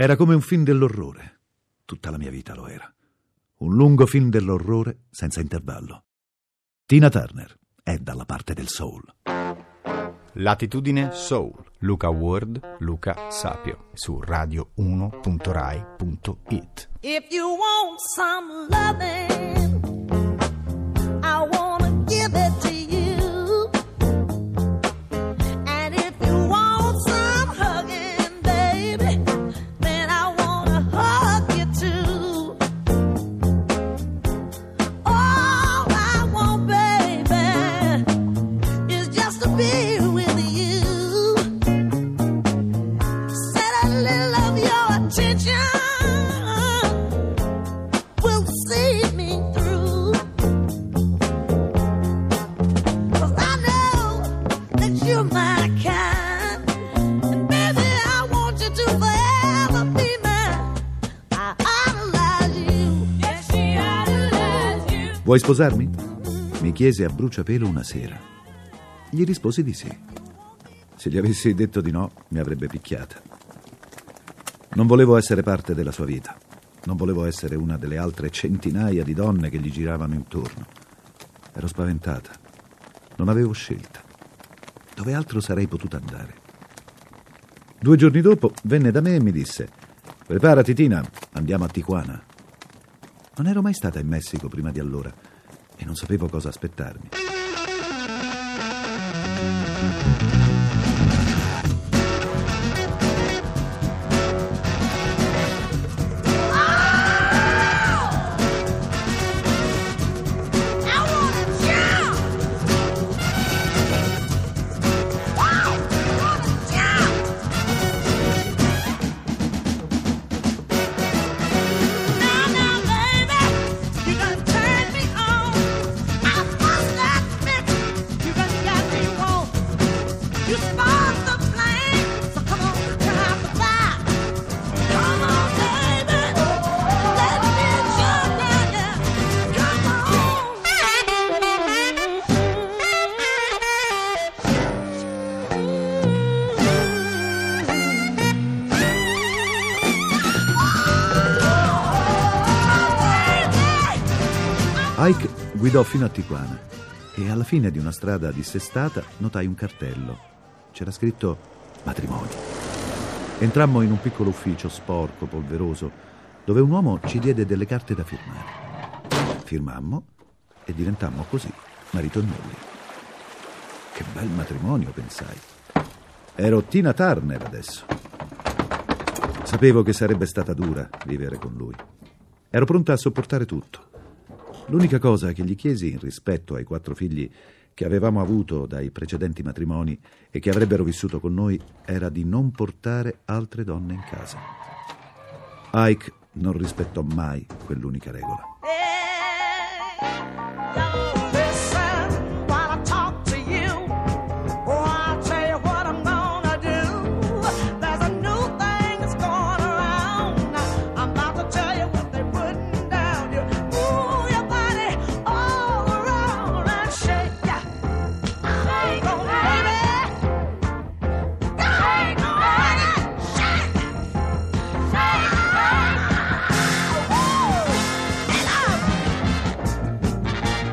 Era come un film dell'orrore. Tutta la mia vita lo era. Un lungo film dell'orrore senza intervallo. Tina Turner è dalla parte del soul. Latitudine Soul, Luca Ward, Luca Sapio, su radio1.rai.it. If you want some loving, Vuoi sposarmi? Mi chiese a bruciapelo una sera. Gli risposi di sì. Se gli avessi detto di no, mi avrebbe picchiata. Non volevo essere parte della sua vita. Non volevo essere una delle altre centinaia di donne che gli giravano intorno. Ero spaventata. Non avevo scelta. Dove altro sarei potuta andare? Due giorni dopo venne da me e mi disse: Preparati, Tina, andiamo a Tijuana. Non ero mai stata in Messico prima di allora e non sapevo cosa aspettarmi. Ike guidò fino a Tijuana e alla fine di una strada dissestata notai un cartello. C'era scritto matrimonio. Entrammo in un piccolo ufficio sporco, polveroso, dove un uomo ci diede delle carte da firmare. Firmammo e diventammo così, marito e moglie. Che bel matrimonio, pensai. Ero Tina Turner adesso. Sapevo che sarebbe stata dura vivere con lui. Ero pronta a sopportare tutto. L'unica cosa che gli chiesi in rispetto ai quattro figli che avevamo avuto dai precedenti matrimoni e che avrebbero vissuto con noi era di non portare altre donne in casa. Ike non rispettò mai quell'unica regola.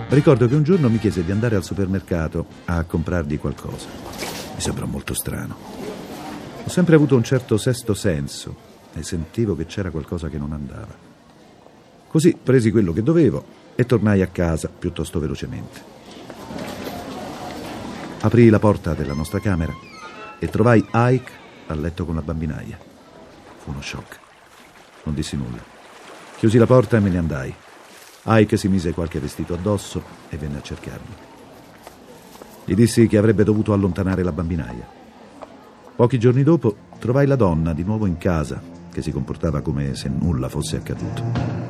Ricordo che un giorno mi chiese di andare al supermercato a comprargli qualcosa. Mi sembrò molto strano. Ho sempre avuto un certo sesto senso e sentivo che c'era qualcosa che non andava. Così presi quello che dovevo e tornai a casa piuttosto velocemente. Aprì la porta della nostra camera e trovai Ike a letto con la bambinaia. Fu uno shock. Non dissi nulla. Chiusi la porta e me ne andai. Ike si mise qualche vestito addosso e venne a cercarmi. Gli dissi che avrebbe dovuto allontanare la bambinaia. Pochi giorni dopo trovai la donna di nuovo in casa, che si comportava come se nulla fosse accaduto.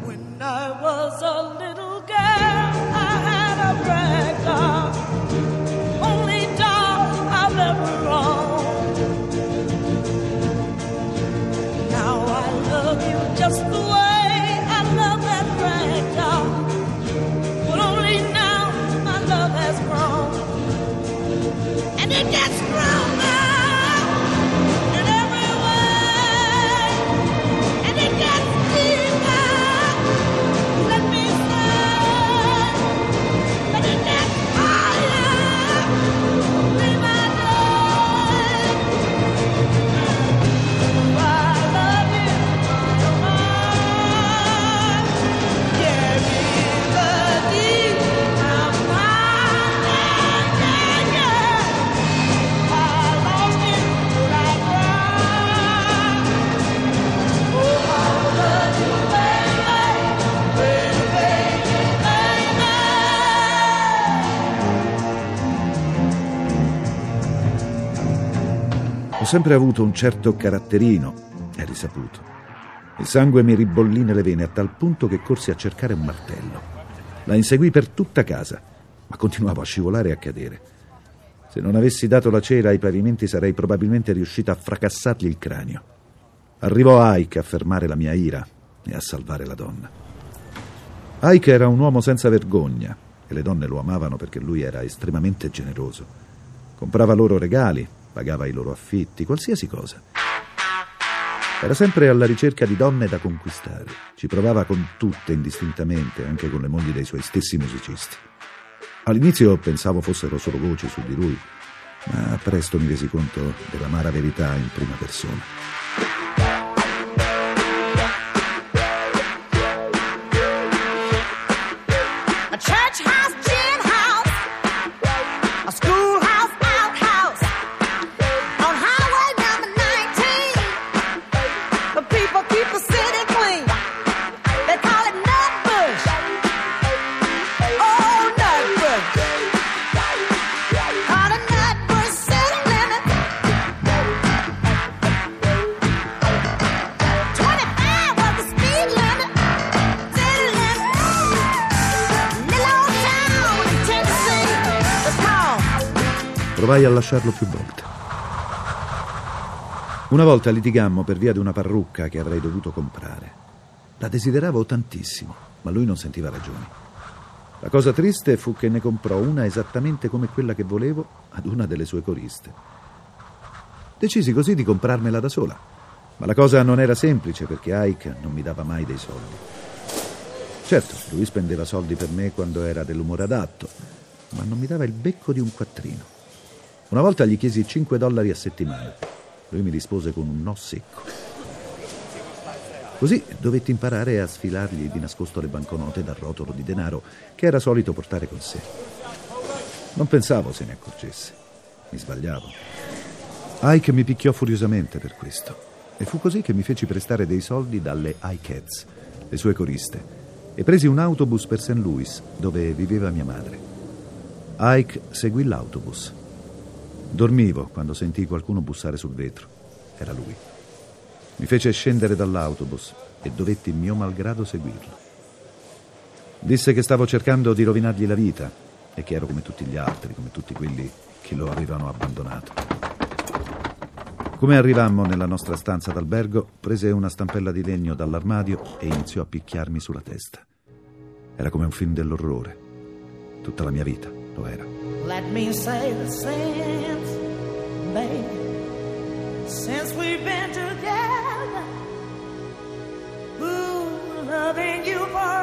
Ho sempre avuto un certo caratterino, è risaputo. Il sangue mi ribollì nelle vene a tal punto che corsi a cercare un martello. La inseguì per tutta casa, ma continuavo a scivolare e a cadere. Se non avessi dato la cera ai pavimenti sarei probabilmente riuscita a fracassargli il cranio. Arrivò Ike a fermare la mia ira e a salvare la donna. Ike era un uomo senza vergogna e le donne lo amavano perché lui era estremamente generoso. Comprava loro regali, pagava i loro affitti, qualsiasi cosa. Era sempre alla ricerca di donne da conquistare. Ci provava con tutte indistintamente, anche con le mogli dei suoi stessi musicisti. All'inizio pensavo fossero solo voci su di lui, ma presto mi resi conto dell'amara verità in prima persona. Provai a lasciarlo più volte. Una volta litigammo per via di una parrucca che avrei dovuto comprare. La desideravo tantissimo, ma lui non sentiva ragioni. La cosa triste fu che ne comprò una esattamente come quella che volevo ad una delle sue coriste. Decisi così di comprarmela da sola, ma la cosa non era semplice perché Ike non mi dava mai dei soldi. Certo, lui spendeva soldi per me quando era dell'umore adatto, ma non mi dava il becco di un quattrino. Una volta gli chiesi 5 dollari a settimana. Lui mi rispose con un no secco. Così dovetti imparare a sfilargli di nascosto le banconote dal rotolo di denaro che era solito portare con sé. Non pensavo se ne accorgesse. Mi sbagliavo. Ike mi picchiò furiosamente per questo. E fu così che mi feci prestare dei soldi dalle iCats, le sue coriste, e presi un autobus per St. Louis, dove viveva mia madre. Ike seguì l'autobus. Dormivo quando sentii qualcuno bussare sul vetro. Era lui. Mi fece scendere dall'autobus e dovetti mio malgrado seguirlo. Disse che stavo cercando di rovinargli la vita e che ero come tutti gli altri, come tutti quelli che lo avevano abbandonato. Come arrivammo nella nostra stanza d'albergo, prese una stampella di legno dall'armadio e iniziò a picchiarmi sulla testa. Era come un film dell'orrore. Tutta la mia vita lo era. Let me say the since, baby, since we've been together, ooh, loving you forever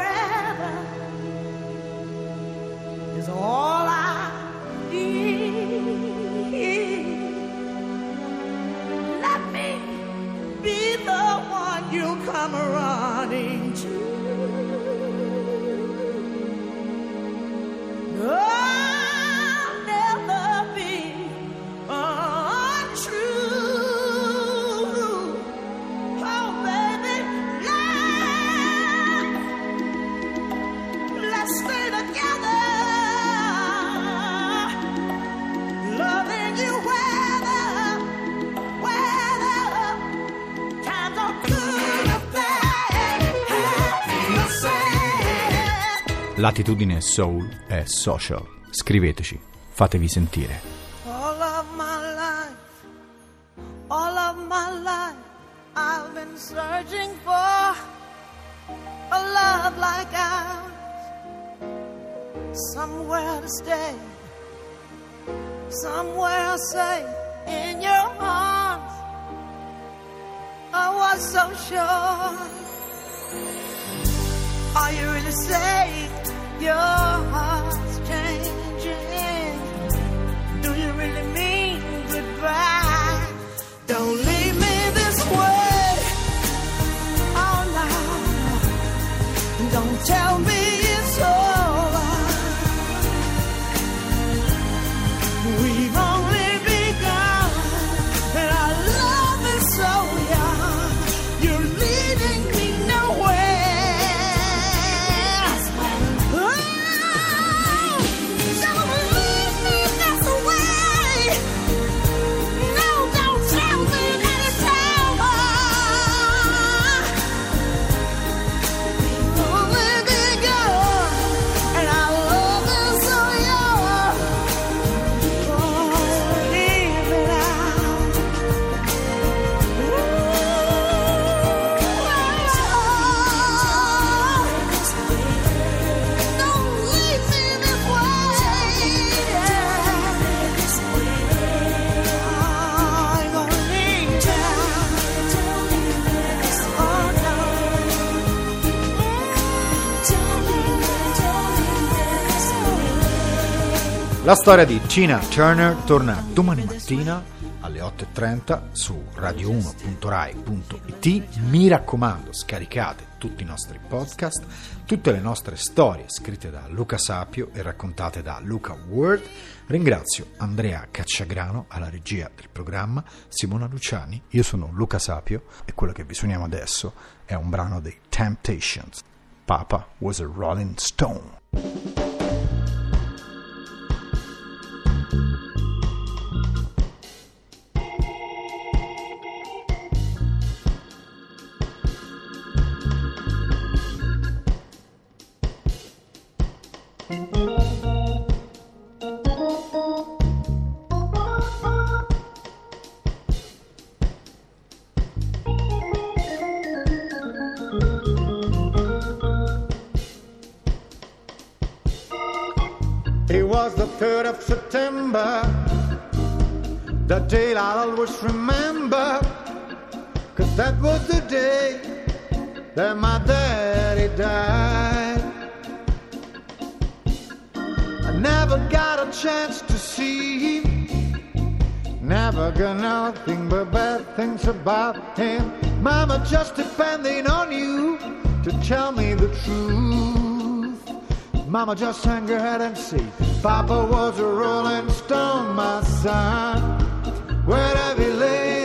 Latitudine Soul è social. Scriveteci, fatevi sentire. All of my life, all of my life, I've been searching for a love like ours, somewhere to stay, somewhere safe in your arms. I was so sure. Are you really safe? Your La storia di Tina Turner torna domani mattina alle 8.30 su radio1.rai.it. Mi raccomando, scaricate tutti i nostri podcast, tutte le nostre storie scritte da Luca Sapio e raccontate da Luca Word. Ringrazio Andrea Cacciagrano alla regia del programma, Simona Luciani. Io sono Luca Sapio e quello che vi suoniamo adesso è un brano dei Temptations. Papa was a Rolling Stone. It was the 3rd of September, the day I'll always remember, cause that was the day that my daddy died. I never got a chance to see him, never got nothing but bad things about him. Mama just depending on you to tell me the truth. Mama, just hang your head and see. Papa was a rolling stone, my son. Wherever he laid